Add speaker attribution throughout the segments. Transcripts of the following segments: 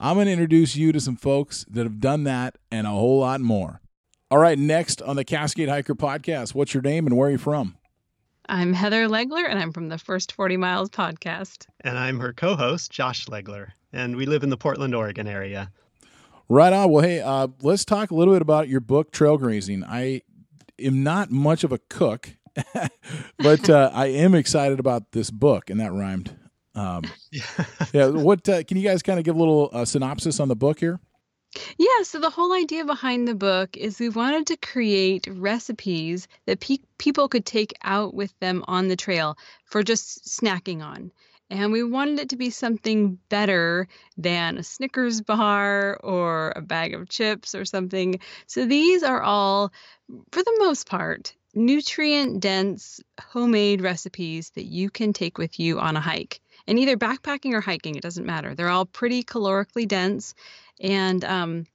Speaker 1: I'm going to introduce you to some folks that have done that and a whole lot more. All right, next on the Cascade Hiker podcast, what's your name and where are you from?
Speaker 2: I'm Heather Legler, and I'm from the First 40 Miles podcast.
Speaker 3: And I'm her co host, Josh Legler, and we live in the Portland, Oregon area.
Speaker 1: Right on. Well, hey, uh, let's talk a little bit about your book, Trail Grazing. I am not much of a cook, but uh, I am excited about this book, and that rhymed. Um, yeah. What uh, can you guys kind of give a little uh, synopsis on the book here?
Speaker 2: Yeah, so the whole idea behind the book is we wanted to create recipes that pe- people could take out with them on the trail for just snacking on. And we wanted it to be something better than a Snickers bar or a bag of chips or something. So these are all, for the most part, nutrient dense homemade recipes that you can take with you on a hike and either backpacking or hiking it doesn't matter. They're all pretty calorically dense. And um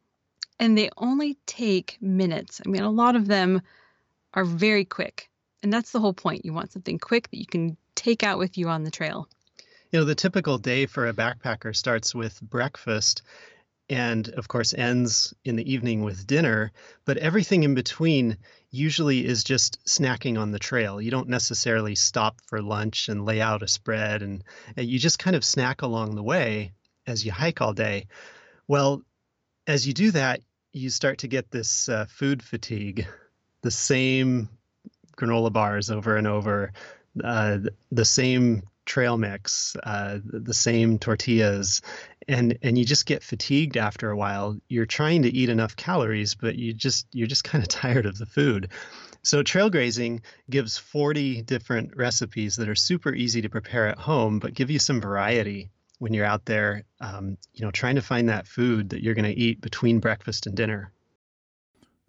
Speaker 2: and they only take minutes. I mean a lot of them are very quick. And that's the whole point. You want something quick that you can take out with you on the trail.
Speaker 3: You know the typical day for a backpacker starts with breakfast and of course ends in the evening with dinner. But everything in between usually is just snacking on the trail. You don't necessarily stop for lunch and lay out a spread and, you just kind of snack along the way as you hike all day. Well as you do that you start to get this uh, food fatigue. The same granola bars over and over uh, the same trail mix, uh, the same tortillas, and and you just get fatigued after a while. You're trying to eat enough calories, but you just you're just kind of tired of the food. So trail grazing gives 40 different recipes that are super easy to prepare at home, but give you some variety when you're out there, um, you know, trying to find that food that you're going to eat between breakfast and dinner.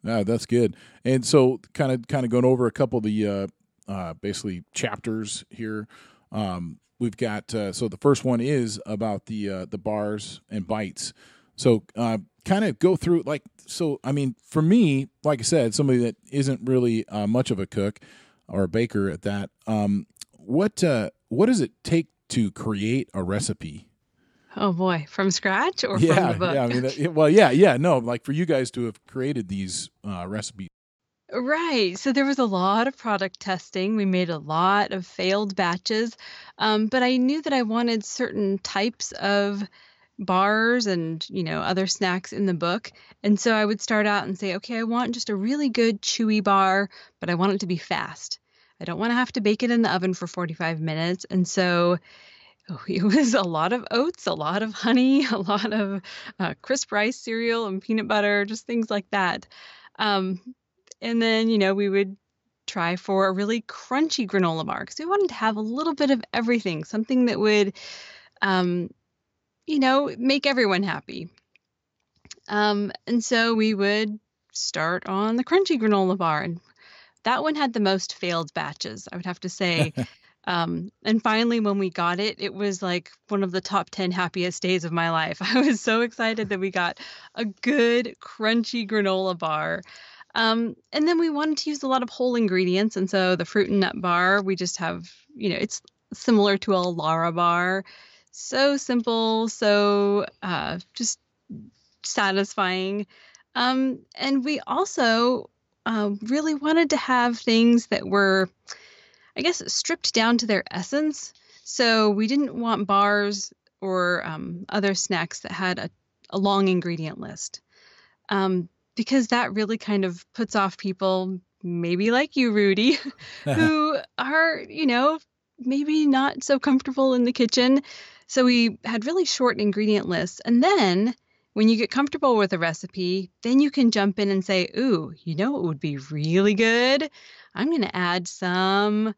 Speaker 1: Yeah, that's good. And so, kind of, kind of going over a couple of the uh, uh, basically chapters here. Um, we've got uh, so the first one is about the uh, the bars and bites. So uh, kind of go through like so. I mean, for me, like I said, somebody that isn't really uh, much of a cook or a baker at that. Um, what uh, what does it take to create a recipe?
Speaker 2: Oh boy, from scratch or
Speaker 1: yeah,
Speaker 2: from the book?
Speaker 1: yeah. I mean, it, well, yeah, yeah. No, like for you guys to have created these uh, recipes.
Speaker 2: Right. So there was a lot of product testing. We made a lot of failed batches. Um, but I knew that I wanted certain types of bars and, you know, other snacks in the book. And so I would start out and say, okay, I want just a really good chewy bar, but I want it to be fast. I don't want to have to bake it in the oven for 45 minutes. And so oh, it was a lot of oats, a lot of honey, a lot of uh, crisp rice cereal and peanut butter, just things like that. Um, and then, you know, we would try for a really crunchy granola bar because we wanted to have a little bit of everything, something that would, um, you know, make everyone happy. Um, and so we would start on the crunchy granola bar. And that one had the most failed batches, I would have to say. Um, and finally, when we got it, it was like one of the top 10 happiest days of my life. I was so excited that we got a good, crunchy granola bar. Um, and then we wanted to use a lot of whole ingredients. And so the fruit and nut bar, we just have, you know, it's similar to a Lara bar. So simple, so uh, just satisfying. Um, and we also uh, really wanted to have things that were, I guess, stripped down to their essence. So we didn't want bars or um, other snacks that had a, a long ingredient list. Um, because that really kind of puts off people, maybe like you, Rudy, who are, you know, maybe not so comfortable in the kitchen. So we had really short ingredient lists. And then when you get comfortable with a recipe, then you can jump in and say, Ooh, you know what would be really good? I'm going to add some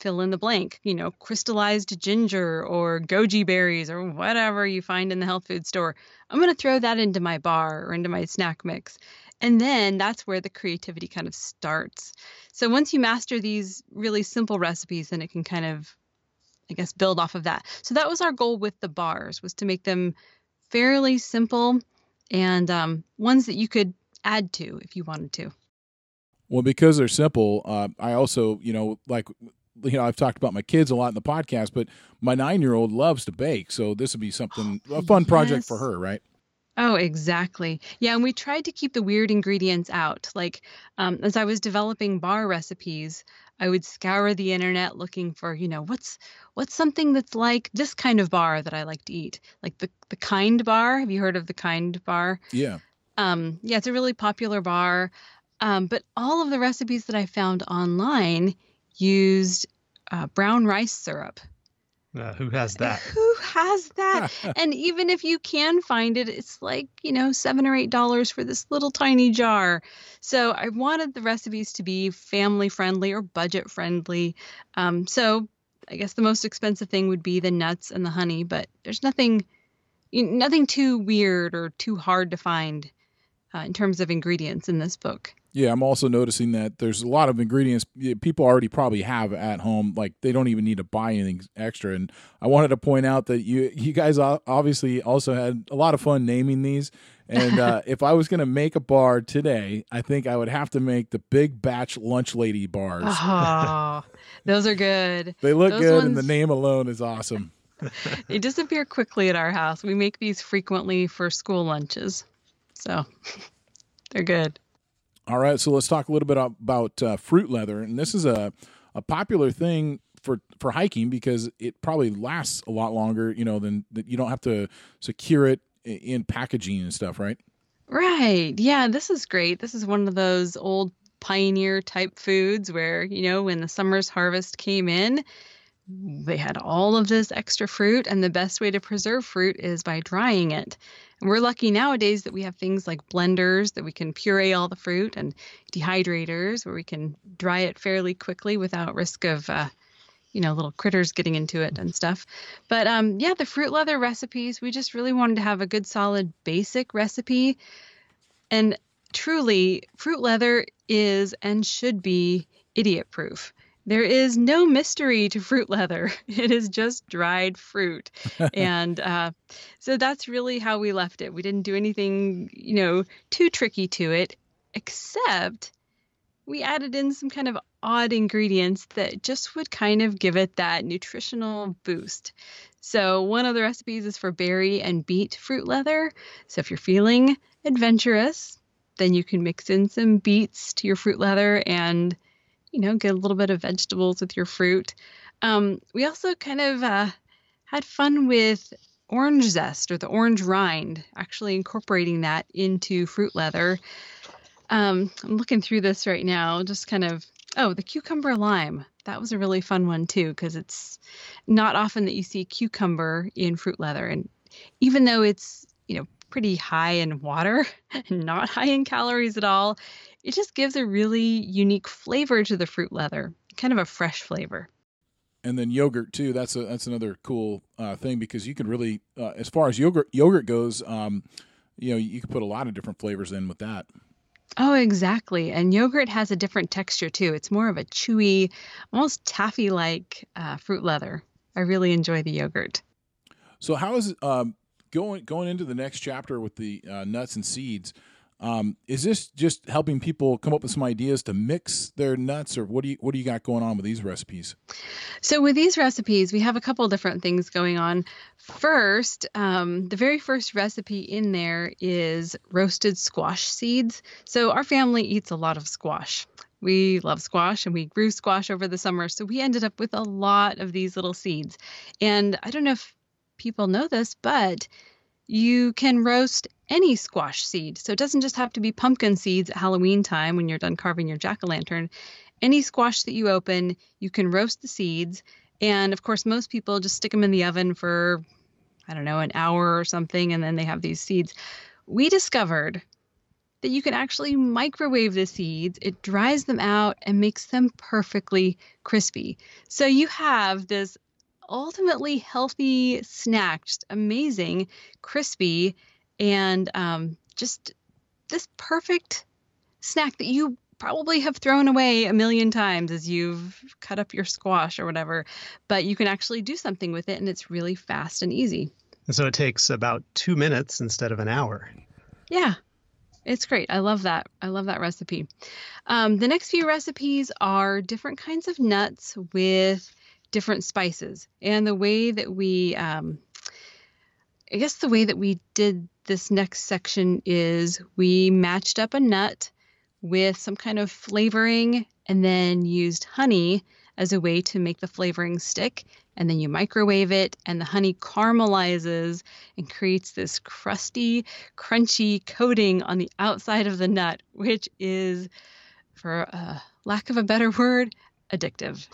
Speaker 2: fill in the blank, you know, crystallized ginger or goji berries or whatever you find in the health food store. I'm going to throw that into my bar or into my snack mix. And then that's where the creativity kind of starts. So once you master these really simple recipes, then it can kind of, I guess, build off of that. So that was our goal with the bars was to make them fairly simple and um, ones that you could add to if you wanted to.
Speaker 1: Well, because they're simple, uh, I also, you know, like, you know, I've talked about my kids a lot in the podcast, but my nine year old loves to bake. So this would be something, a fun project for her, right?
Speaker 2: Oh, exactly. Yeah, and we tried to keep the weird ingredients out. Like, um, as I was developing bar recipes, I would scour the internet looking for, you know, what's what's something that's like this kind of bar that I like to eat, like the the Kind bar. Have you heard of the Kind bar?
Speaker 1: Yeah.
Speaker 2: Um, yeah, it's a really popular bar. Um, but all of the recipes that I found online used uh, brown rice syrup.
Speaker 3: Uh, who has that?
Speaker 2: Who has that? and even if you can find it, it's like, you know, seven or eight dollars for this little tiny jar. So I wanted the recipes to be family friendly or budget friendly. Um, so I guess the most expensive thing would be the nuts and the honey, but there's nothing, nothing too weird or too hard to find uh, in terms of ingredients in this book.
Speaker 1: Yeah, I'm also noticing that there's a lot of ingredients people already probably have at home. Like they don't even need to buy anything extra. And I wanted to point out that you you guys obviously also had a lot of fun naming these. And uh, if I was going to make a bar today, I think I would have to make the Big Batch Lunch Lady bars.
Speaker 2: Oh, those are good.
Speaker 1: They look
Speaker 2: those
Speaker 1: good, and the name alone is awesome.
Speaker 2: They disappear quickly at our house. We make these frequently for school lunches. So they're good.
Speaker 1: All right, so let's talk a little bit about uh, fruit leather, and this is a a popular thing for for hiking because it probably lasts a lot longer. You know, than you don't have to secure it in packaging and stuff, right?
Speaker 2: Right. Yeah, this is great. This is one of those old pioneer type foods where, you know, when the summer's harvest came in, they had all of this extra fruit, and the best way to preserve fruit is by drying it. And we're lucky nowadays that we have things like blenders that we can puree all the fruit and dehydrators where we can dry it fairly quickly without risk of, uh, you know, little critters getting into it and stuff. But um, yeah, the fruit leather recipes, we just really wanted to have a good, solid, basic recipe. And truly, fruit leather is and should be idiot proof. There is no mystery to fruit leather. It is just dried fruit. and uh, so that's really how we left it. We didn't do anything, you know, too tricky to it, except we added in some kind of odd ingredients that just would kind of give it that nutritional boost. So, one of the recipes is for berry and beet fruit leather. So, if you're feeling adventurous, then you can mix in some beets to your fruit leather and, you know, get a little bit of vegetables with your fruit. Um, we also kind of uh, had fun with orange zest or the orange rind, actually incorporating that into fruit leather. Um, I'm looking through this right now, just kind of, oh, the cucumber lime. That was a really fun one too, because it's not often that you see cucumber in fruit leather. And even though it's, you know, pretty high in water and not high in calories at all, it just gives a really unique flavor to the fruit leather, kind of a fresh flavor.
Speaker 1: And then yogurt too. That's a that's another cool uh, thing because you can really, uh, as far as yogurt yogurt goes, um, you know, you can put a lot of different flavors in with that.
Speaker 2: Oh, exactly. And yogurt has a different texture too. It's more of a chewy, almost taffy like uh, fruit leather. I really enjoy the yogurt.
Speaker 1: So how is um, going going into the next chapter with the uh, nuts and seeds? Um, is this just helping people come up with some ideas to mix their nuts, or what do you what do you got going on with these recipes?
Speaker 2: So, with these recipes, we have a couple different things going on. First, um, the very first recipe in there is roasted squash seeds. So, our family eats a lot of squash. We love squash and we grew squash over the summer. So, we ended up with a lot of these little seeds. And I don't know if people know this, but you can roast any squash seed. So, it doesn't just have to be pumpkin seeds at Halloween time when you're done carving your jack o' lantern. Any squash that you open, you can roast the seeds. And of course, most people just stick them in the oven for, I don't know, an hour or something, and then they have these seeds. We discovered that you can actually microwave the seeds. It dries them out and makes them perfectly crispy. So you have this ultimately healthy snack, just amazing, crispy, and um, just this perfect snack that you probably have thrown away a million times as you've cut up your squash or whatever, but you can actually do something with it and it's really fast and easy.
Speaker 3: And so it takes about two minutes instead of an hour.
Speaker 2: Yeah, it's great. I love that. I love that recipe. Um, the next few recipes are different kinds of nuts with different spices. And the way that we, um, I guess the way that we did this next section is we matched up a nut with some kind of flavoring and then used honey as a way to make the flavoring stick. And then you microwave it, and the honey caramelizes and creates this crusty, crunchy coating on the outside of the nut, which is, for a lack of a better word, addictive.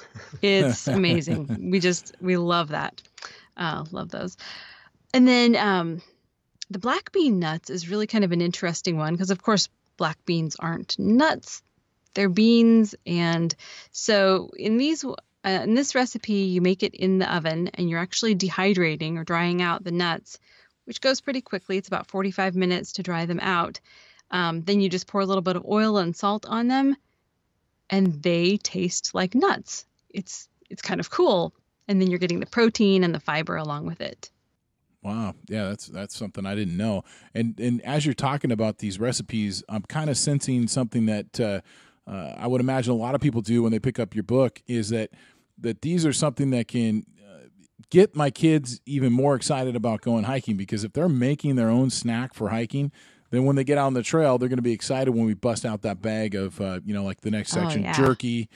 Speaker 2: It's amazing. we just, we love that. Uh, love those. And then um, the black bean nuts is really kind of an interesting one because, of course, black beans aren't nuts, they're beans. And so in these, uh, in this recipe, you make it in the oven and you're actually dehydrating or drying out the nuts, which goes pretty quickly. It's about 45 minutes to dry them out. Um, then you just pour a little bit of oil and salt on them, and they taste like nuts. It's it's kind of cool. And then you're getting the protein and the fiber along with it.
Speaker 1: Wow, yeah, that's that's something I didn't know. And and as you're talking about these recipes, I'm kind of sensing something that uh, uh, I would imagine a lot of people do when they pick up your book is that that these are something that can uh, get my kids even more excited about going hiking because if they're making their own snack for hiking, then when they get out on the trail, they're going to be excited when we bust out that bag of uh, you know like the next
Speaker 2: Oh,
Speaker 1: section
Speaker 2: yeah.
Speaker 1: jerky.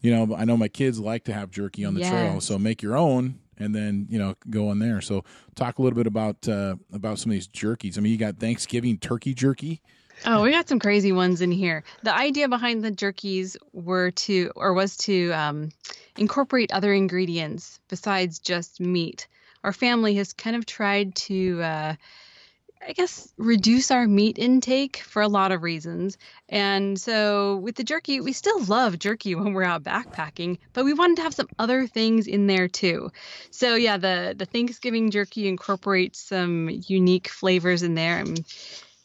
Speaker 1: You know, I know my kids like to have jerky on the trail, so make your own and then you know go on there. So talk a little bit about uh, about some of these jerkies. I mean, you got Thanksgiving turkey jerky.
Speaker 2: Oh, we got some crazy ones in here. The idea behind the jerkies were to, or was to, um, incorporate other ingredients besides just meat. Our family has kind of tried to, uh, I guess, reduce our meat intake for a lot of reasons. And so with the jerky, we still love jerky when we're out backpacking, but we wanted to have some other things in there too. So yeah, the the Thanksgiving jerky incorporates some unique flavors in there. I'm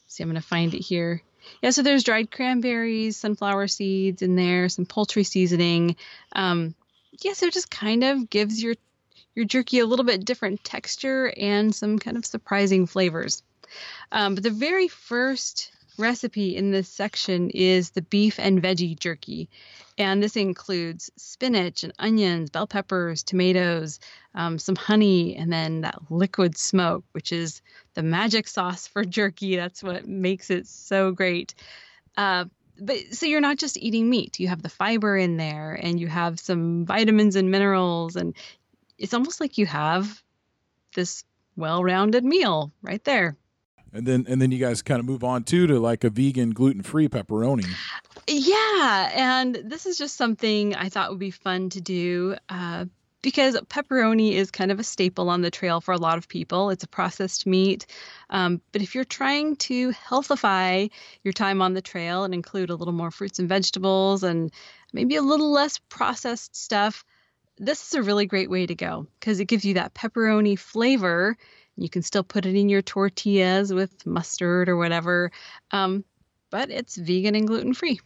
Speaker 2: see, I'm gonna find it here. Yeah, so there's dried cranberries, sunflower seeds in there, some poultry seasoning. Um, yeah, so it just kind of gives your your jerky a little bit different texture and some kind of surprising flavors. Um, but the very first recipe in this section is the beef and veggie jerky. And this includes spinach and onions, bell peppers, tomatoes, um, some honey, and then that liquid smoke, which is the magic sauce for jerky. That's what makes it so great. Uh, but so you're not just eating meat, you have the fiber in there, and you have some vitamins and minerals, and it's almost like you have this well rounded meal right there.
Speaker 1: And then and then you guys kind of move on too to like a vegan gluten free pepperoni.
Speaker 2: Yeah, and this is just something I thought would be fun to do uh, because pepperoni is kind of a staple on the trail for a lot of people. It's a processed meat. Um, but if you're trying to healthify your time on the trail and include a little more fruits and vegetables and maybe a little less processed stuff, this is a really great way to go because it gives you that pepperoni flavor. You can still put it in your tortillas with mustard or whatever, um, but it's vegan and gluten free.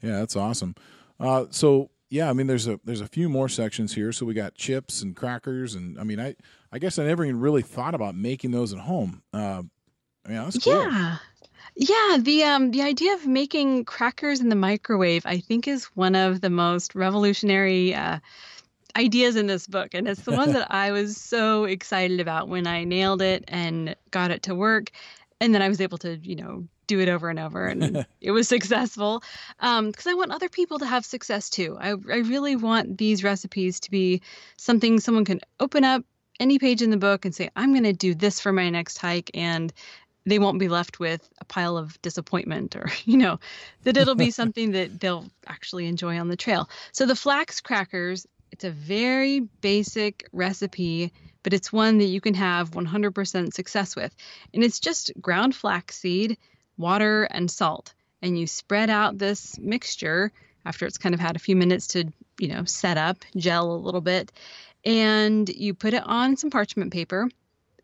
Speaker 1: Yeah, that's awesome. Uh, so yeah, I mean, there's a there's a few more sections here. So we got chips and crackers, and I mean, I I guess I never even really thought about making those at home. Uh, I mean, that's cool.
Speaker 2: Yeah. Yeah, the um the idea of making crackers in the microwave I think is one of the most revolutionary uh ideas in this book and it's the one that I was so excited about when I nailed it and got it to work and then I was able to, you know, do it over and over and it was successful um because I want other people to have success too. I I really want these recipes to be something someone can open up any page in the book and say I'm going to do this for my next hike and they won't be left with a pile of disappointment or you know that it'll be something that they'll actually enjoy on the trail so the flax crackers it's a very basic recipe but it's one that you can have 100% success with and it's just ground flax seed water, and salt. And you spread out this mixture after it's kind of had a few minutes to, you know, set up, gel a little bit. And you put it on some parchment paper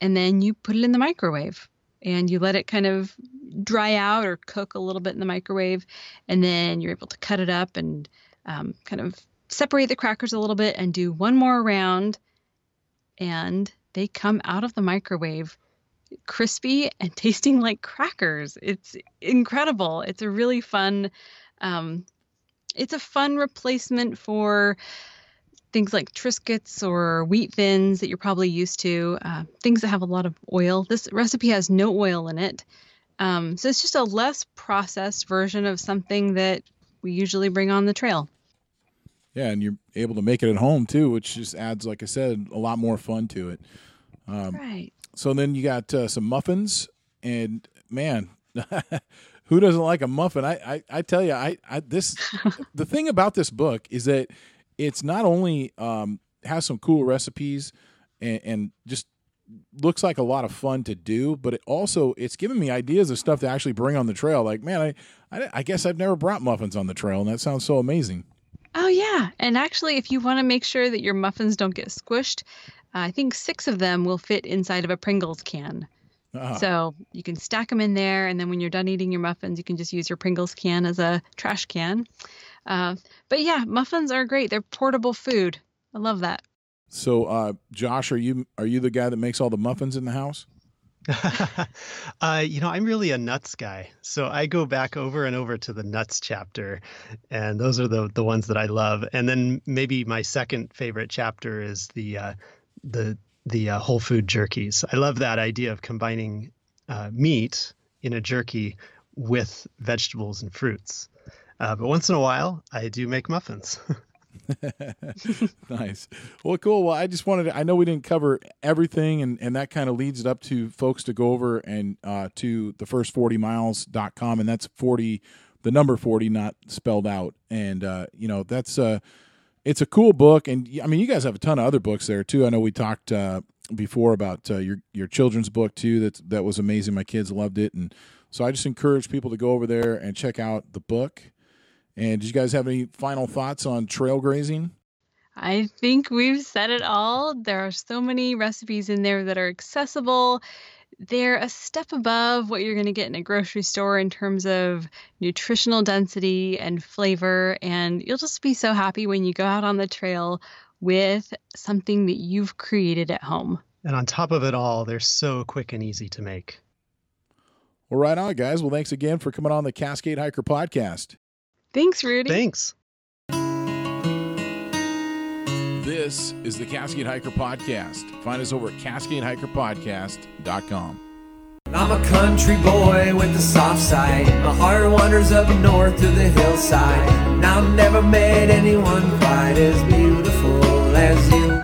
Speaker 2: and then you put it in the microwave and you let it kind of dry out or cook a little bit in the microwave. And then you're able to cut it up and um, kind of separate the crackers a little bit and do one more round. And they come out of the microwave crispy and tasting like crackers. It's incredible. It's a really fun, um, it's a fun replacement for things like Triscuits or wheat thins that you're probably used to, uh, things that have a lot of oil. This recipe has no oil in it. Um, so it's just a less processed version of something that we usually bring on the trail.
Speaker 1: Yeah, and you're able to make it at home too, which just adds, like I said, a lot more fun to it.
Speaker 2: Um, right.
Speaker 1: So then you got uh, some muffins, and man, who doesn't like a muffin? I I, I tell you, I, I this the thing about this book is that it's not only um, has some cool recipes and, and just looks like a lot of fun to do, but it also it's giving me ideas of stuff to actually bring on the trail. Like, man, I, I, I guess I've never brought muffins on the trail, and that sounds so amazing.
Speaker 2: Oh yeah, and actually, if you want to make sure that your muffins don't get squished, I think six of them will fit inside of a Pringles can. Uh-huh. So you can stack them in there, and then when you're done eating your muffins, you can just use your Pringles can as a trash can. Uh, but yeah, muffins are great. They're portable food. I love that.
Speaker 1: So, uh, Josh, are you are you the guy that makes all the muffins in the house?
Speaker 3: uh, you know, I'm really a nuts guy, so I go back over and over to the nuts chapter, and those are the the ones that I love. And then maybe my second favorite chapter is the uh, the the uh, whole food jerkies. I love that idea of combining uh, meat in a jerky with vegetables and fruits. Uh, but once in a while, I do make muffins.
Speaker 1: nice. Well, cool. Well, I just wanted to, I know we didn't cover everything, and, and that kind of leads it up to folks to go over and uh, to the first 40 miles.com, and that's 40, the number 40, not spelled out. And, uh, you know, that's, uh, it's a cool book, and I mean, you guys have a ton of other books there too. I know we talked uh, before about uh, your your children's book too. That that was amazing. My kids loved it, and so I just encourage people to go over there and check out the book. And did you guys have any final thoughts on trail grazing?
Speaker 2: I think we've said it all. There are so many recipes in there that are accessible they're a step above what you're going to get in a grocery store in terms of nutritional density and flavor. And you'll just be so happy when you go out on the trail with something that you've created at home.
Speaker 3: And on top of it all, they're so quick and easy to make.
Speaker 1: Well, right on, guys. Well, thanks again for coming on the Cascade Hiker podcast.
Speaker 2: Thanks, Rudy.
Speaker 3: Thanks.
Speaker 1: This is the Cascade Hiker Podcast. Find us over at CascadeHikerPodcast.com.
Speaker 4: I'm a country boy with the soft side. My heart wanders up north to the hillside. And I've never met anyone quite as beautiful as you.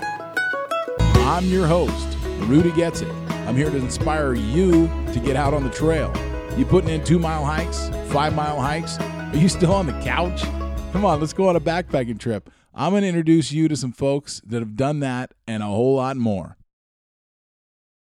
Speaker 1: I'm your host, Rudy Gets It. I'm here to inspire you to get out on the trail. You putting in two mile hikes, five mile hikes? Are you still on the couch? Come on, let's go on a backpacking trip. I'm going to introduce you to some folks that have done that and a whole lot more.